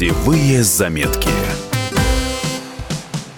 Путевые заметки.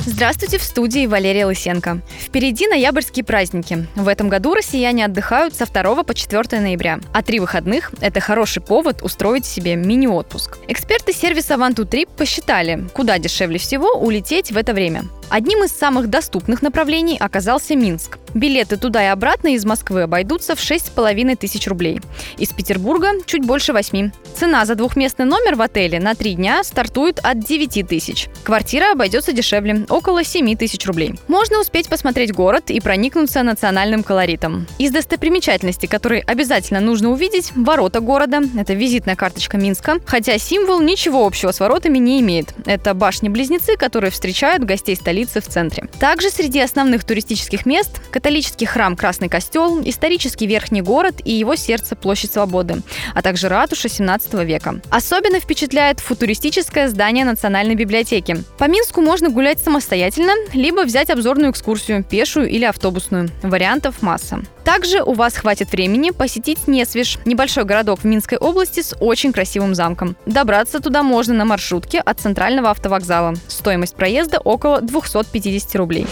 Здравствуйте, в студии Валерия Лысенко. Впереди ноябрьские праздники. В этом году россияне отдыхают со 2 по 4 ноября. А три выходных – это хороший повод устроить себе мини-отпуск. Эксперты сервиса One2Trip посчитали, куда дешевле всего улететь в это время. Одним из самых доступных направлений оказался Минск. Билеты туда и обратно из Москвы обойдутся в 6,5 тысяч рублей. Из Петербурга чуть больше 8. Цена за двухместный номер в отеле на три дня стартует от 9 тысяч. Квартира обойдется дешевле – около 7 тысяч рублей. Можно успеть посмотреть город и проникнуться национальным колоритом. Из достопримечательностей, которые обязательно нужно увидеть – ворота города. Это визитная карточка Минска. Хотя символ ничего общего с воротами не имеет. Это башни-близнецы, которые встречают гостей столицы в центре. Также среди основных туристических мест – католический храм Красный Костел, исторический Верхний город и его сердце Площадь Свободы, а также ратуша 17 века. Особенно впечатляет футуристическое здание Национальной библиотеки. По Минску можно гулять самостоятельно, либо взять обзорную экскурсию, пешую или автобусную. Вариантов масса. Также у вас хватит времени посетить Несвеж, небольшой городок в Минской области с очень красивым замком. Добраться туда можно на маршрутке от центрального автовокзала. Стоимость проезда около 250 рублей.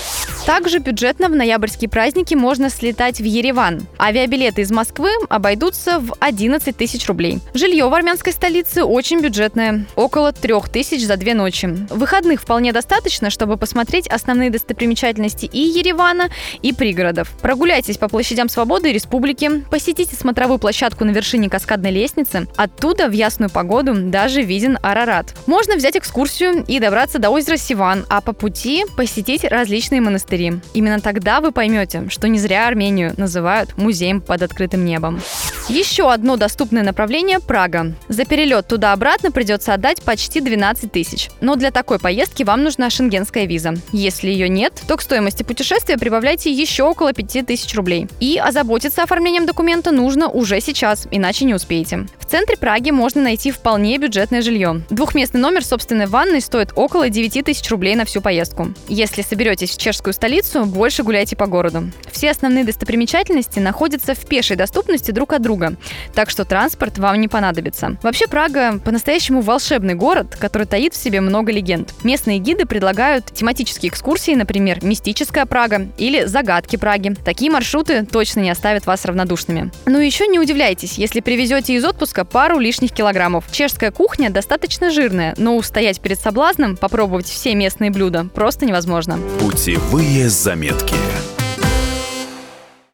Также бюджетно в ноябрьские праздники можно слетать в Ереван. Авиабилеты из Москвы обойдутся в 11 тысяч рублей. Жилье в армянской столице очень бюджетное – около 3 тысяч за две ночи. Выходных вполне достаточно, чтобы посмотреть основные достопримечательности и Еревана, и пригородов. Прогуляйтесь по площадям Свободы и Республики, посетите смотровую площадку на вершине каскадной лестницы. Оттуда в ясную погоду даже виден Арарат. Можно взять экскурсию и добраться до озера Сиван, а по пути посетить различные монастыри. Именно тогда вы поймете, что не зря Армению называют музеем под открытым небом. Еще одно доступное направление – Прага. За перелет туда-обратно придется отдать почти 12 тысяч. Но для такой поездки вам нужна шенгенская виза. Если ее нет, то к стоимости путешествия прибавляйте еще около 5 тысяч рублей. И озаботиться оформлением документа нужно уже сейчас, иначе не успеете. В центре Праги можно найти вполне бюджетное жилье. Двухместный номер собственной ванной стоит около 9 тысяч рублей на всю поездку. Если соберетесь в чешскую столицу, больше гуляйте по городу. Все основные достопримечательности находятся в пешей доступности друг от друга, так что транспорт вам не понадобится. Вообще Прага по-настоящему волшебный город, который таит в себе много легенд. Местные гиды предлагают тематические экскурсии, например, «Мистическая Прага» или «Загадки Праги». Такие маршруты точно не оставят вас равнодушными. Ну и еще не удивляйтесь, если привезете из отпуска пару лишних килограммов. Чешская кухня достаточно жирная, но устоять перед соблазном попробовать все местные блюда просто невозможно. Путевые заметки.